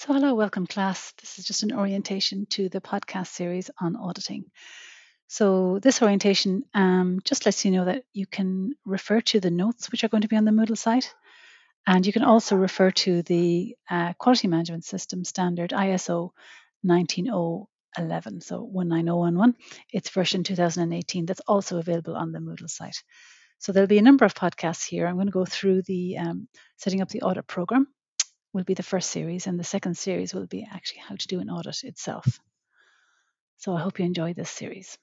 So, hello, welcome, class. This is just an orientation to the podcast series on auditing. So, this orientation um, just lets you know that you can refer to the notes which are going to be on the Moodle site, and you can also refer to the uh, Quality Management System standard ISO 19011, so 19011. It's version 2018 that's also available on the Moodle site. So, there'll be a number of podcasts here. I'm going to go through the um, setting up the audit program will be the first series, and the second series will be actually how to do an audit itself. So I hope you enjoy this series.